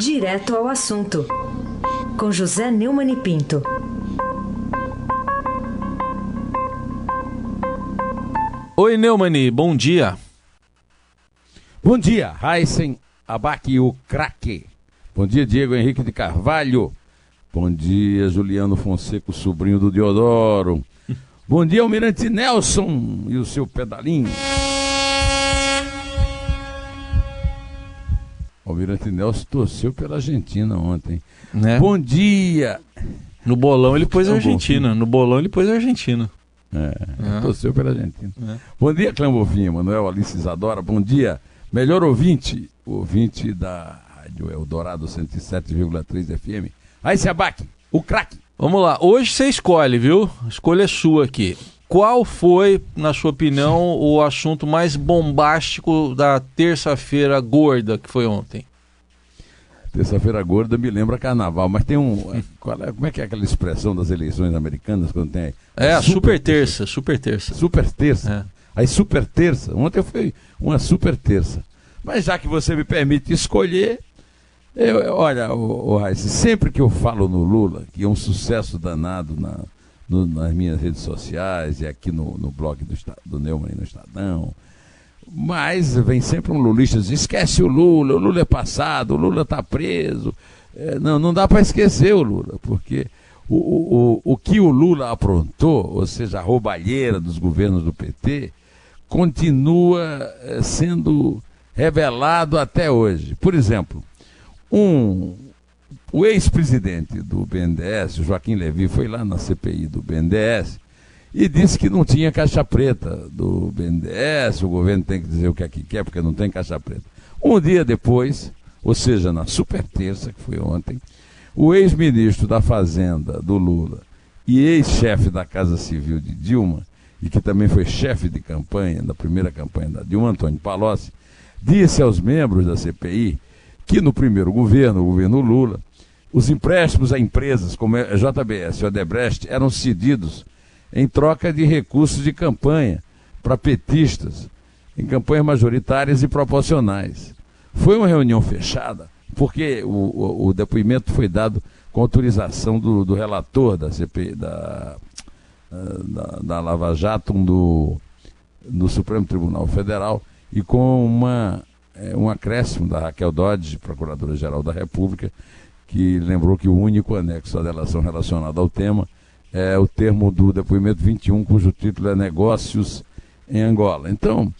Direto ao assunto, com José Neumann e Pinto. Oi, Neumani, bom dia. Bom dia, Heisen Abac, o craque. Bom dia, Diego Henrique de Carvalho. Bom dia, Juliano Fonseca, sobrinho do Diodoro. Bom dia, Almirante Nelson e o seu pedalinho. Almirante Nelson torceu pela Argentina ontem. Né? Bom dia. No bolão ele pôs a É Argentina. No bolão ele pôs a Argentina. É, É. torceu pela Argentina. É. Bom dia, Clã Bovinho, Manuel Alice Isadora. Bom dia, melhor ouvinte, ouvinte da Rádio Eldorado 107,3 FM. Aí se abaque, o craque. Vamos lá. Hoje você escolhe, viu? A escolha é sua aqui. Qual foi, na sua opinião, o assunto mais bombástico da terça-feira gorda que foi ontem? Terça-feira gorda me lembra carnaval, mas tem um. qual é- como é que é aquela expressão das eleições americanas quando tem. É, a super terça, super terça. Super terça. É. Aí super terça. Ontem foi uma super terça. Mas já que você me permite escolher, eu, olha, o, Raíssa, sempre que eu falo no Lula, que é um sucesso danado na, no- nas minhas redes sociais e aqui no, no blog do, do Neumann no Estadão, mas vem sempre um lulista diz, esquece o Lula, o Lula é passado, o Lula está preso. É, não, não dá para esquecer o Lula, porque o, o, o, o que o Lula aprontou, ou seja, a roubalheira dos governos do PT, continua eh, sendo revelado até hoje. Por exemplo, um, o ex-presidente do BNDES, Joaquim Levy, foi lá na CPI do BNDES e disse que não tinha caixa preta do BNDES, o governo tem que dizer o que é que quer, porque não tem caixa preta. Um dia depois, ou seja, na super terça, que foi ontem, o ex-ministro da Fazenda do Lula e ex-chefe da Casa Civil de Dilma, e que também foi chefe de campanha, da primeira campanha da Dilma, Antônio Palocci, disse aos membros da CPI que no primeiro governo, o governo Lula, os empréstimos a empresas como a JBS e Odebrecht eram cedidos em troca de recursos de campanha para petistas, em campanhas majoritárias e proporcionais. Foi uma reunião fechada, porque o, o, o depoimento foi dado com autorização do, do relator da da, ah, da, da Lava Jato do, do Supremo Tribunal Federal e com uma, eh, um acréscimo da Raquel Dodge, Procuradora-Geral da República, que lembrou que o único anexo à delação relacionado ao tema é o termo do depoimento 21, cujo título é Negócios em Angola. Então,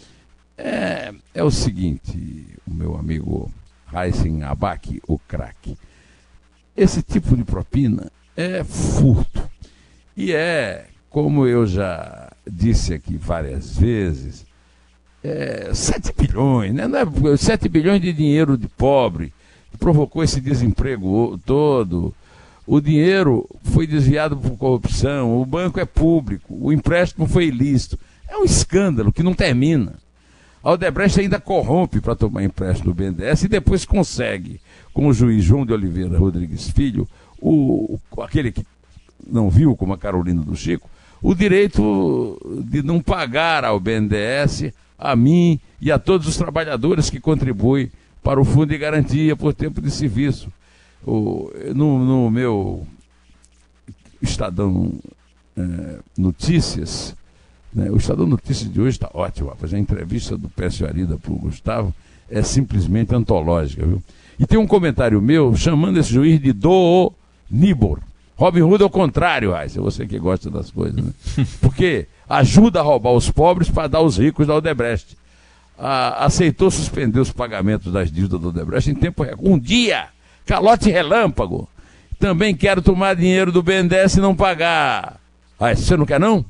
é, é o seguinte, o meu amigo Heisen Abac, o craque. Esse tipo de propina é furto. E é, como eu já disse aqui várias vezes, é, 7 bilhões, né? Não é, 7 bilhões de dinheiro de pobre provocou esse desemprego todo. O dinheiro foi desviado por corrupção, o banco é público, o empréstimo foi ilícito. É um escândalo que não termina. A Odebrecht ainda corrompe para tomar empréstimo do BNDES e depois consegue, com o juiz João de Oliveira Rodrigues Filho, o, aquele que não viu, como a Carolina do Chico, o direito de não pagar ao BNDES, a mim e a todos os trabalhadores que contribuem para o Fundo de Garantia por tempo de serviço. O- no, no meu Estadão eh, Notícias, né, o Estadão Notícias de hoje está ótimo, rapaz. A entrevista do Pécio Arida para o Gustavo é simplesmente antológica, viu? E tem um comentário meu chamando esse juiz de do Nibor. Robin Hood é o contrário, Ais, é você que gosta das coisas, né? Porque ajuda a roubar os pobres para dar aos ricos da Odebrecht. Ah, aceitou suspender os pagamentos das dívidas da Odebrecht em tempo recorde. Um dia, calote relâmpago. Também quero tomar dinheiro do BNDES e não pagar. Ah, você não quer não?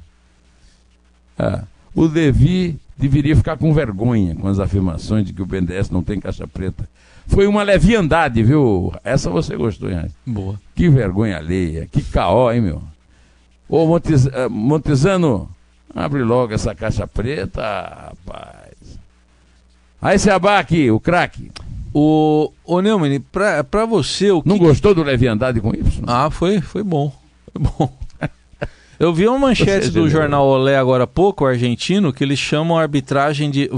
Ah, o Levi deveria ficar com vergonha com as afirmações de que o BNDES não tem caixa preta. Foi uma leviandade, viu? Essa você gostou, hein? Boa. Que vergonha alheia, que caó, hein, meu? Ô, Montes, eh, Montesano, abre logo essa caixa preta, rapaz. Aí se abaque, o craque. O, o Neumann, pra, pra você, o que... Não gostou do leviandade com Y? Ah, foi, foi bom. Foi bom. Eu vi uma manchete do jornal Olé agora há pouco, argentino, que eles chamam a arbitragem de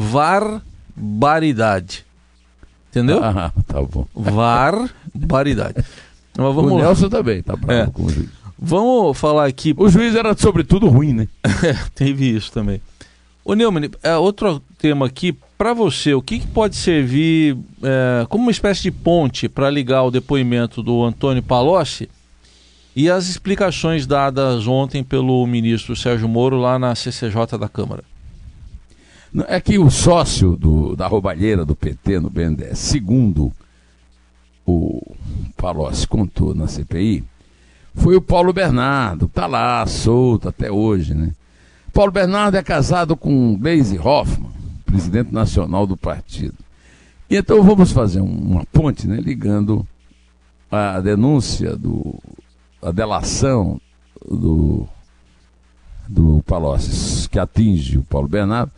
varbaridade. Entendeu? Ah, tá bom. Barbaridade. Mas vamos o lá. Nelson também tá bravo É. com o juiz. Vamos falar aqui. O juiz era, sobretudo, ruim, né? Teve isso também. Ô Neumann, é, outro tema aqui, para você, o que, que pode servir é, como uma espécie de ponte para ligar o depoimento do Antônio Palocci e as explicações dadas ontem pelo ministro Sérgio Moro lá na CCJ da Câmara? É que o sócio do- da roubalheira do PT no BNDES, segundo o Palocci contou na CPI, foi o Paulo Bernardo, que tá lá, solto até hoje, né? Paulo Bernardo é casado com Gleisi Hoffmann, presidente nacional do partido. E então vamos fazer um- uma ponte, né, ligando a denúncia do a delação do do Palocci que atinge o Paulo Bernardo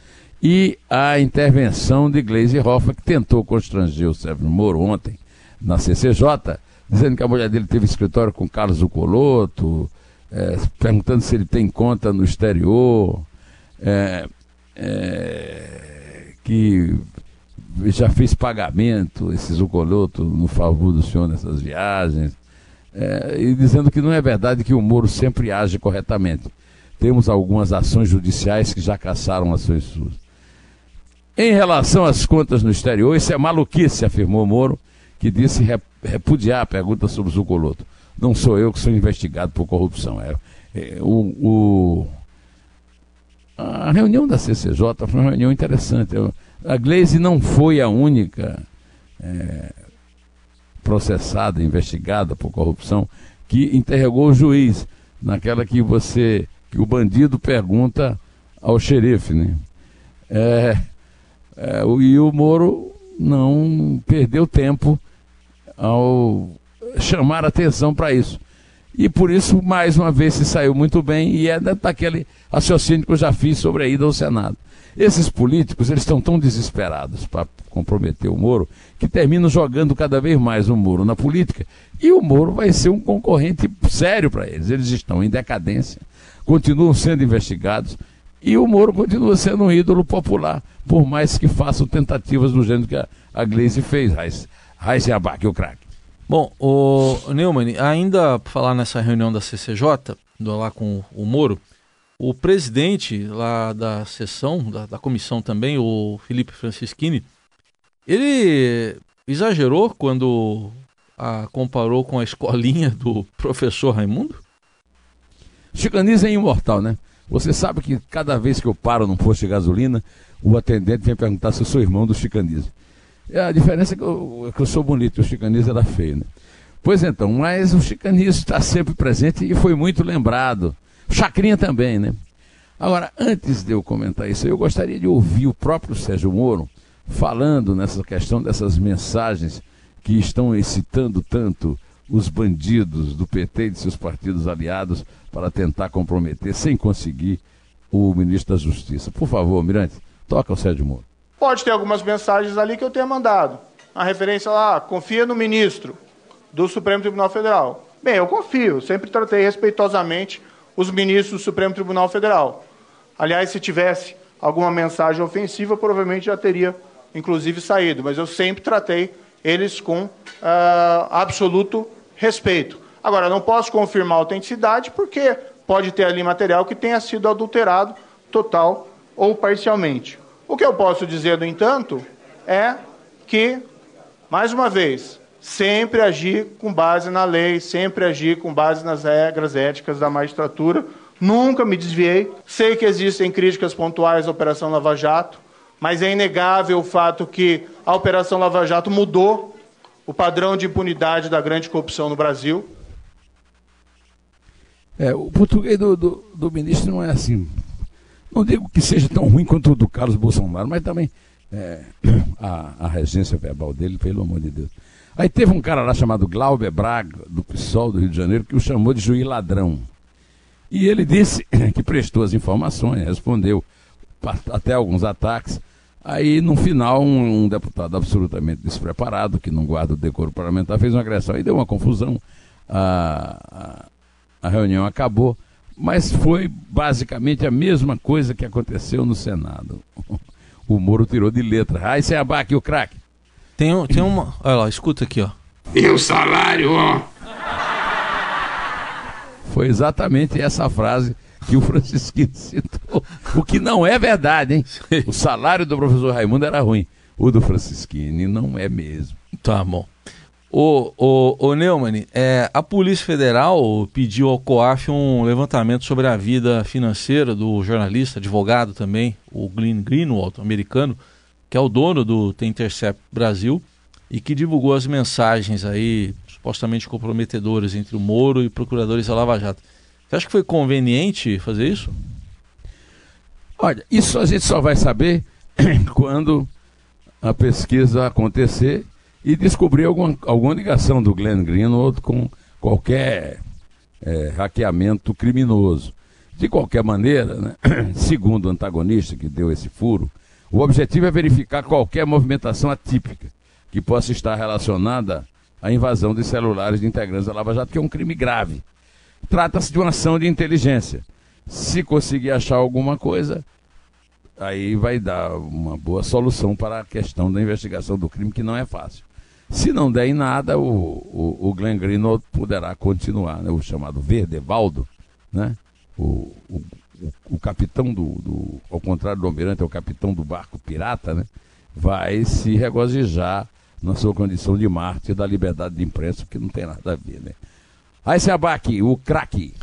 e a intervenção de Gleisi Hoffmann que tentou constranger o Sérgio Moro ontem na CCJ, dizendo que a mulher dele teve escritório com Carlos Ucoloto, eh, perguntando se ele tem conta no exterior, eh, eh, que já fez pagamento, esses Ucoloto, no favor do senhor nessas viagens, eh, e dizendo que não é verdade que o Moro sempre age corretamente. Temos algumas ações judiciais que já caçaram ações suas. Em relação às contas no exterior, isso é maluquice, afirmou Moro, que disse rep- repudiar a pergunta sobre o Zucoloto. Não sou eu que sou investigado por corrupção. É, é, o, o- reunião da CCJ foi uma reunião interessante. Eu- a Gleisi não foi a única é, processada, investigada por corrupção, que interrogou o juiz, naquela que você, que o bandido pergunta ao xerife, né? É, é, o- e o Moro não perdeu tempo ao chamar atenção para isso. E por isso, mais uma vez, se saiu muito bem e é da- daquele raciocínio que eu já fiz sobre a ida ao Senado. Esses políticos, eles estão tão desesperados para comprometer o Moro, que terminam jogando cada vez mais o Moro na política. E o Moro vai ser um concorrente sério para eles. Eles estão em decadência, continuam sendo investigados, e o Moro continua sendo um ídolo popular, por mais que façam tentativas do gênero que a, a Gleisi fez. Raiz Abac, o craque. Bom, o Neumann, ainda falar nessa reunião da CCJ, lá com o Moro, o presidente lá da sessão, da, da comissão também, o Felipe Francischini, ele exagerou quando a comparou com a escolinha do professor Raimundo? Chicanismo é imortal, né? Você sabe que cada vez que eu paro num posto de gasolina, o atendente vem perguntar se eu sou irmão do Chicanismo. É, a diferença é que eu, é que eu sou bonito, o Chicanismo era feio, né? Pois então, mas o Chicanismo está sempre presente e foi muito lembrado. Chacrinha também, né? Agora, antes de eu comentar isso, eu gostaria de ouvir o próprio Sérgio Moro falando nessa questão dessas mensagens que estão excitando tanto os bandidos do PT e de seus partidos aliados para tentar comprometer, sem conseguir, o ministro da Justiça. Por favor, Mirante, toca o Sérgio Moro. Pode ter algumas mensagens ali que eu tenha mandado. A referência lá, confia no ministro do Supremo Tribunal Federal. Bem, eu confio, sempre tratei respeitosamente os ministros do Supremo Tribunal Federal. Aliás, se tivesse alguma mensagem ofensiva, provavelmente já teria, inclusive, saído. Mas eu sempre tratei eles com ah, absoluto respeito. Agora, não posso confirmar a autenticidade, porque pode ter ali material que tenha sido adulterado total ou parcialmente. O que eu posso dizer, no entanto, é que, mais uma vez, sempre agir com base na lei, sempre agir com base nas regras éticas da magistratura. Nunca me desviei. Sei que existem críticas pontuais à Operação Lava Jato, mas é inegável o fato que a Operação Lava Jato mudou o padrão de impunidade da grande corrupção no Brasil. É, o português do, do, do ministro não é assim. Não digo que seja tão ruim quanto o do Carlos Bolsonaro, mas também é, a, a regência verbal dele, pelo amor de Deus. Aí teve um cara lá chamado Glauber Braga, do PSOL do Rio de Janeiro, que o chamou de juiz ladrão. E ele disse que prestou as informações, respondeu até alguns ataques. Aí, no final, um, um deputado absolutamente despreparado, que não guarda o decoro parlamentar, fez uma agressão. Aí deu uma confusão. A, a, a reunião acabou, mas foi basicamente a mesma coisa que aconteceu no Senado. O Moro tirou de letra. Aí você abaque o craque. Tem, um, tem uma. Olha lá, escuta aqui, ó. E o salário, ó. Foi exatamente essa frase que o Francisquinho citou. O que não é verdade, hein? O salário do professor Raimundo era ruim. O do Francisquini não é mesmo. Tá bom. O, Neumann, é, a Polícia Federal pediu ao COAF um levantamento sobre a vida financeira do jornalista, advogado também, o Glenn Greenwald, americano, que é o dono do The Intercept Brasil e que divulgou as mensagens aí supostamente comprometedoras entre o Moro e procuradores da Lava Jato. Você acha que foi conveniente fazer isso? Olha, isso a gente só vai saber quando a pesquisa acontecer e descobrir alguma, alguma ligação do Glenn Greenwald com qualquer é, hackeamento criminoso. De qualquer maneira, né, segundo o antagonista que deu esse furo, o objetivo é verificar qualquer movimentação atípica que possa estar relacionada à invasão de celulares de integrantes da Lava Jato, que é um crime grave. Trata-se de uma ação de inteligência. Se conseguir achar alguma coisa, aí vai dar uma boa solução para a questão da investigação do crime, que não é fácil. Se não der em nada, o, o, o Glenn Greenwald poderá continuar, né? o chamado Verdevaldo, né? o, o, o capitão do, do, ao contrário do almirante, é o capitão do barco pirata, né? vai se regozijar na sua condição de mártir da liberdade de imprensa, que não tem nada a ver. Né? Aí se abaque, o craque.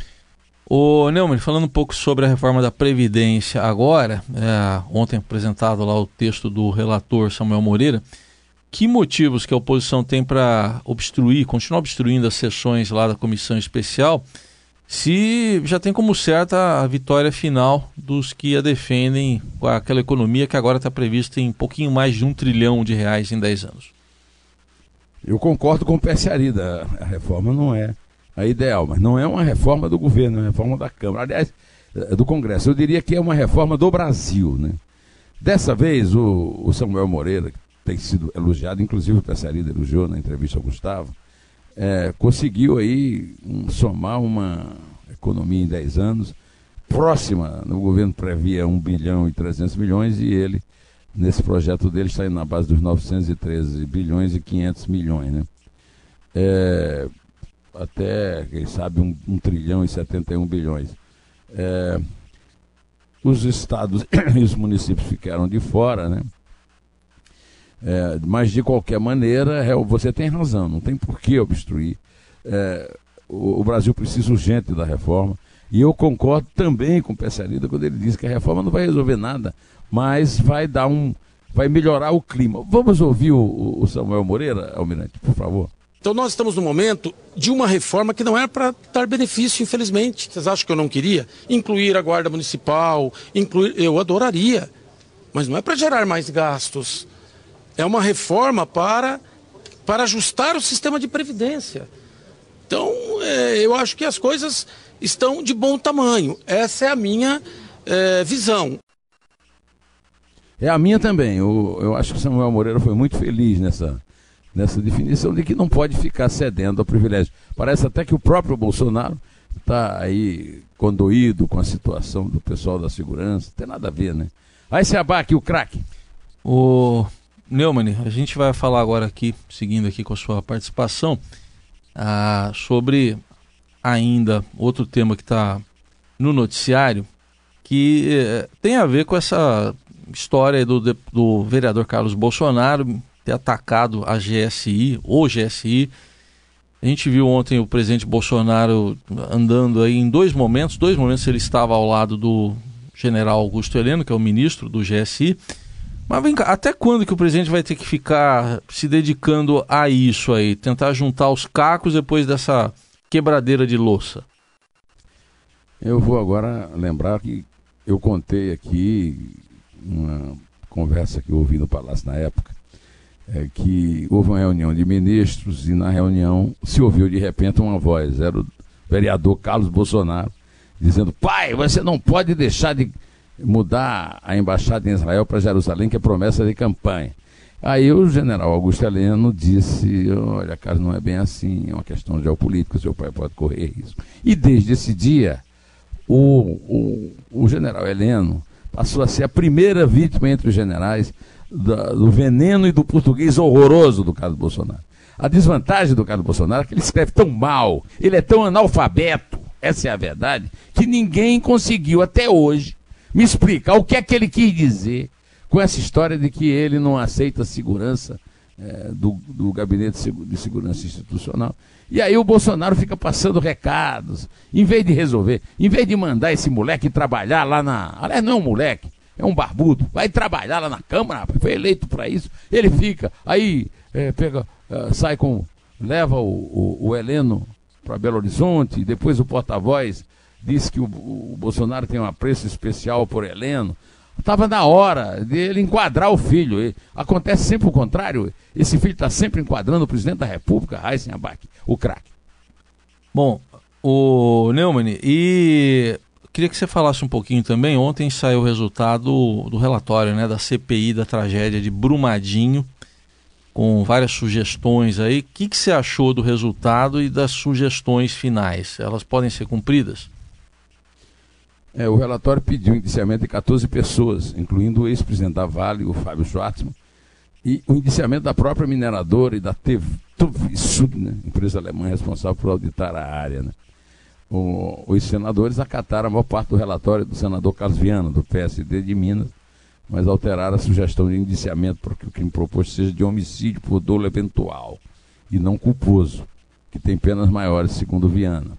O Neumann, falando um pouco sobre a reforma da Previdência agora, é, ontem apresentado lá o texto do relator Samuel Moreira, que motivos que a oposição tem para obstruir, continuar obstruindo as sessões lá da comissão especial, se já tem como certa a vitória final dos que a defendem com aquela economia que agora está prevista em um pouquinho mais de um trilhão de reais em 10 anos? Eu concordo com o PC Arida, a reforma não é a ideal, mas não é uma reforma do governo, é uma reforma da Câmara. Aliás, é do Congresso. Eu diria que é uma reforma do Brasil. Né? Dessa vez, o, o Samuel Moreira, que tem sido elogiado, inclusive o Pescarida elogiou na entrevista ao Gustavo, é, conseguiu aí um, somar uma economia em 10 anos próxima, no governo previa 1 bilhão e 300 milhões e ele, nesse projeto dele, está indo na base dos 913 bilhões e 500 milhões. Né? É, até, quem sabe, um, um trilhão e 71 bilhões. É, os estados e os municípios ficaram de fora, né? É, mas de qualquer maneira, é, você tem razão, não tem por que obstruir. É, o, o, Brasil precisa urgente da reforma. E eu concordo também com o Pessalida quando ele diz que a reforma não vai resolver nada, mas vai dar um. vai melhorar o clima. Vamos ouvir o, o Samuel Moreira, Almirante, por favor. Então nós estamos no momento de uma reforma que não era para dar benefício, infelizmente. Vocês acham que eu não queria? Incluir a guarda municipal, incluir, eu adoraria, mas não é para gerar mais gastos. É uma reforma para, para ajustar o sistema de previdência. Então, é, eu acho que as coisas estão de bom tamanho. Essa é a minha é, visão. É a minha também. Eu, eu acho que o Samuel Moreira foi muito feliz nessa, nessa definição de que não pode ficar cedendo ao privilégio. Parece até que o próprio Bolsonaro está aí condoído com a situação do pessoal da segurança, não tem nada a ver, né? Aí se abaque o craque. O Neumann, a gente vai falar agora aqui, seguindo aqui com a sua participação, ah, sobre ainda outro tema que está no noticiário, que eh, tem a ver com essa história do, do vereador Carlos Bolsonaro ter atacado a GSI, ou GSI. A gente viu ontem o presidente Bolsonaro andando aí em dois momentos, dois momentos ele estava ao lado do general Augusto Heleno, que é o ministro do GSI. Mas vem cá, até quando que o presidente vai ter que ficar se dedicando a isso aí? Tentar juntar os cacos depois dessa quebradeira de louça? Eu vou agora lembrar que eu contei aqui uma conversa que eu ouvi no Palácio na época, é, que houve uma reunião de ministros e na reunião se ouviu de repente uma voz, era o vereador Carlos Bolsonaro, dizendo: Pai, você não pode deixar de mudar a embaixada em Israel para Jerusalém, que é promessa de campanha. Aí o general Augusto Heleno disse: Olha, cara, não é bem assim, é uma questão geopolítica, seu pai pode correr risco. E desde esse dia, o, o, o general Heleno passou a ser a primeira vítima entre os generais da, do veneno e do português horroroso do Carlos Bolsonaro. A desvantagem do Carlos Bolsonaro é que ele escreve tão mal, ele é tão analfabeto, essa é a verdade, que ninguém conseguiu até hoje me explicar o que é que ele quis dizer com essa história de que ele não aceita segurança é, do, do Gabinete de Segurança Institucional. E aí o Bolsonaro fica passando recados, em vez de resolver, em vez de mandar esse moleque trabalhar lá na. Aliás, não é um moleque, é um barbudo, vai trabalhar lá na Câmara, foi eleito para isso. Ele fica, aí é, pega, é, sai com. leva o, o, o Heleno para Belo Horizonte, depois o porta-voz diz que o, o Bolsonaro tem um apreço especial por Heleno. Estava na hora dele enquadrar o filho. Acontece sempre o contrário. Esse filho está sempre enquadrando o presidente da República, Raíssen Abac, o craque. Bom, o Neumann, e queria que você falasse um pouquinho também. Ontem saiu o resultado do relatório né, da CPI da tragédia de Brumadinho, com várias sugestões aí. O que, que você achou do resultado e das sugestões finais? Elas podem ser cumpridas? É, o relatório pediu indiciamento de 14 pessoas, incluindo o ex-presidente da Vale, o Fábio Schwartzman, e o indiciamento da própria mineradora e da TVSUG, né, empresa alemã responsável por auditar a área. Né. O, os senadores acataram a maior parte do relatório do senador Carlos Viana, do PSD de Minas, mas alteraram a sugestão de indiciamento para que o crime proposto seja de homicídio por dolo eventual e não culposo, que tem penas maiores, segundo Viana.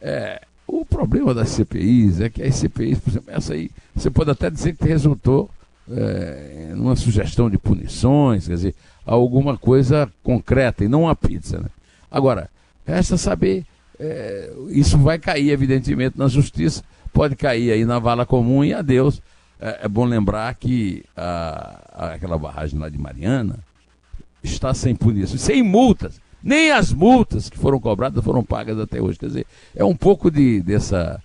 É, o problema das CPIs é que as CPIs, por exemplo, essa aí, você pode até dizer que resultou é, numa sugestão de punições, quer dizer, alguma coisa concreta e não uma pizza. Né? Agora, resta saber, é, isso vai cair, evidentemente, na justiça, pode cair aí na vala comum e adeus. É, é bom lembrar que a, aquela barragem lá de Mariana está sem punição, sem multas. Nem as multas que foram cobradas foram pagas até hoje. Quer dizer, é um pouco de, dessa.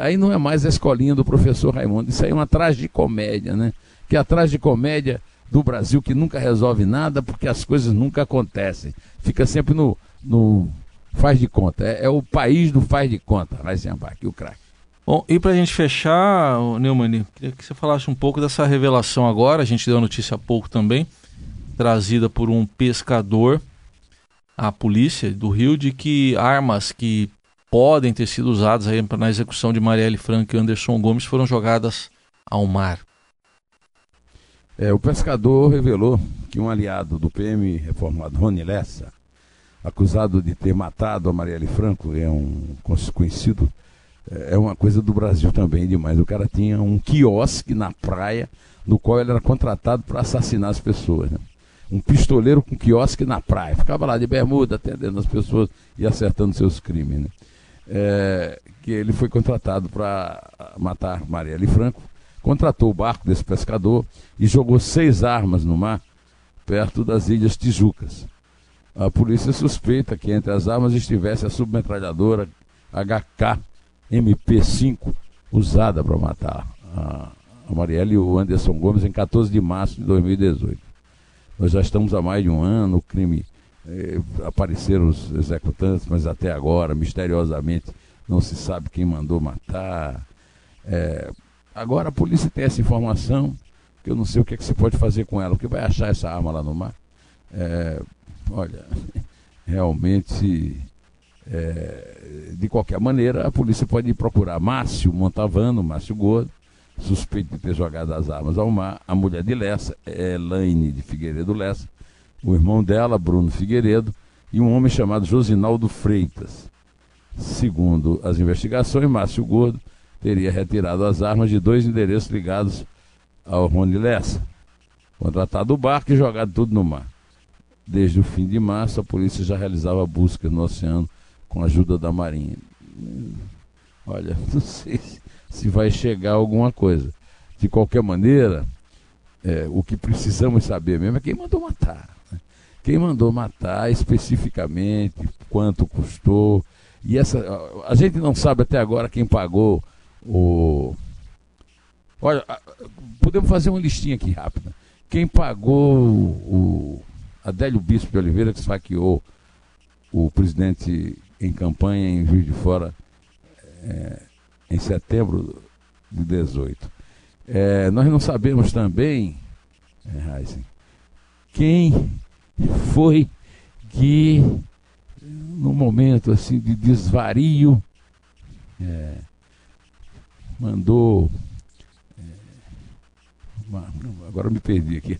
Aí não é mais a escolinha do professor Raimundo, isso aí é uma tragicomédia, né? Que é a tragicomédia do Brasil que nunca resolve nada porque as coisas nunca acontecem. Fica sempre no, no faz de conta. É, é o país do faz de conta, aqui o craque. Bom, e para a gente fechar, Neumann, queria que você falasse um pouco dessa revelação agora. A gente deu a notícia há pouco também, trazida por um pescador a polícia do Rio de que armas que podem ter sido usadas aí na execução de Marielle Franco e Anderson Gomes foram jogadas ao mar. É, o pescador revelou que um aliado do PM reformado, Rony Lessa, acusado de ter matado a Marielle Franco, é um conhecido, é uma coisa do Brasil também demais. O cara tinha um quiosque na praia no qual ele era contratado para assassinar as pessoas. Né? Um pistoleiro com quiosque na praia. Ficava lá de bermuda, atendendo as pessoas e acertando seus crimes. Né? É, que ele foi contratado para matar Marielle Franco, contratou o barco desse pescador e jogou seis armas no mar, perto das Ilhas Tijucas. A polícia suspeita que entre as armas estivesse a submetralhadora HK MP5, usada para matar a Marielle e o Anderson Gomes em 14 de março de 2018. Nós já estamos há mais de um ano, o crime eh, apareceram os executantes, mas até agora, misteriosamente, não se sabe quem mandou matar. É, agora a polícia tem essa informação, que eu não sei o que, é que se pode fazer com ela, o que vai achar essa arma lá no mar. É, olha, realmente, é, de qualquer maneira, a polícia pode procurar Márcio Montavano, Márcio Gordo, suspeito de ter jogado as armas ao mar, a mulher de Lessa, Elaine de Figueiredo Lessa, o irmão dela, Bruno Figueiredo, e um homem chamado Josinaldo Freitas. Segundo as investigações, Márcio Gordo teria retirado as armas de dois endereços ligados ao Rony Lessa, contratado o barco e jogado tudo no mar. Desde o fim de março, a polícia já realizava buscas no oceano com a ajuda da Marinha. Olha, não sei se se vai chegar alguma coisa. De qualquer maneira, é, o que precisamos saber mesmo é quem mandou matar. Né? Quem mandou matar especificamente, quanto custou. E essa. A gente não sabe até agora quem pagou o. Olha, podemos fazer uma listinha aqui rápida. Quem pagou o Adélio Bispo de Oliveira, que esfaqueou o presidente em campanha em Juiz de Fora, é, em setembro de 18. É, nós não sabemos também é, Heisen, quem foi que, no momento assim de desvario, é, mandou. É, agora me perdi aqui,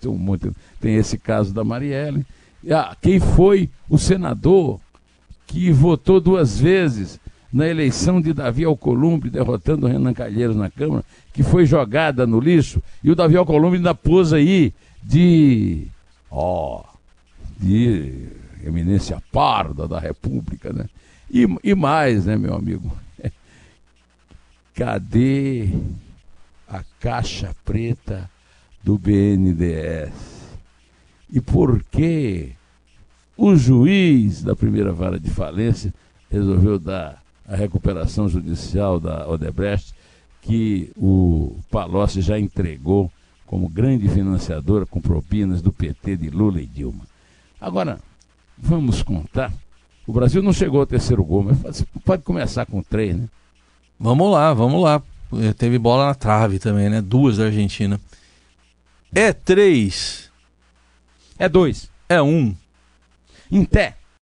tem, um monte, tem esse caso da Marielle. Ah, quem foi o senador que votou duas vezes na eleição de Davi Alcolumbre, derrotando Renan Calheiros na Câmara, que foi jogada no lixo, e o Davi Alcolumbre ainda pôs aí de. Ó. De eminência parda da República, né? E, e mais, né, meu amigo? Cadê a caixa preta do BNDES? E por que o juiz da primeira vara de falência resolveu dar a recuperação judicial da Odebrecht, que o Palocci já entregou como grande financiadora com propinas do PT de Lula e Dilma. Agora, vamos contar. O Brasil não chegou ao terceiro gol, mas pode começar com três, né? Vamos lá, vamos lá. Eh, teve bola na trave também, né? Duas da Argentina. É três. É dois. É um. Em pé.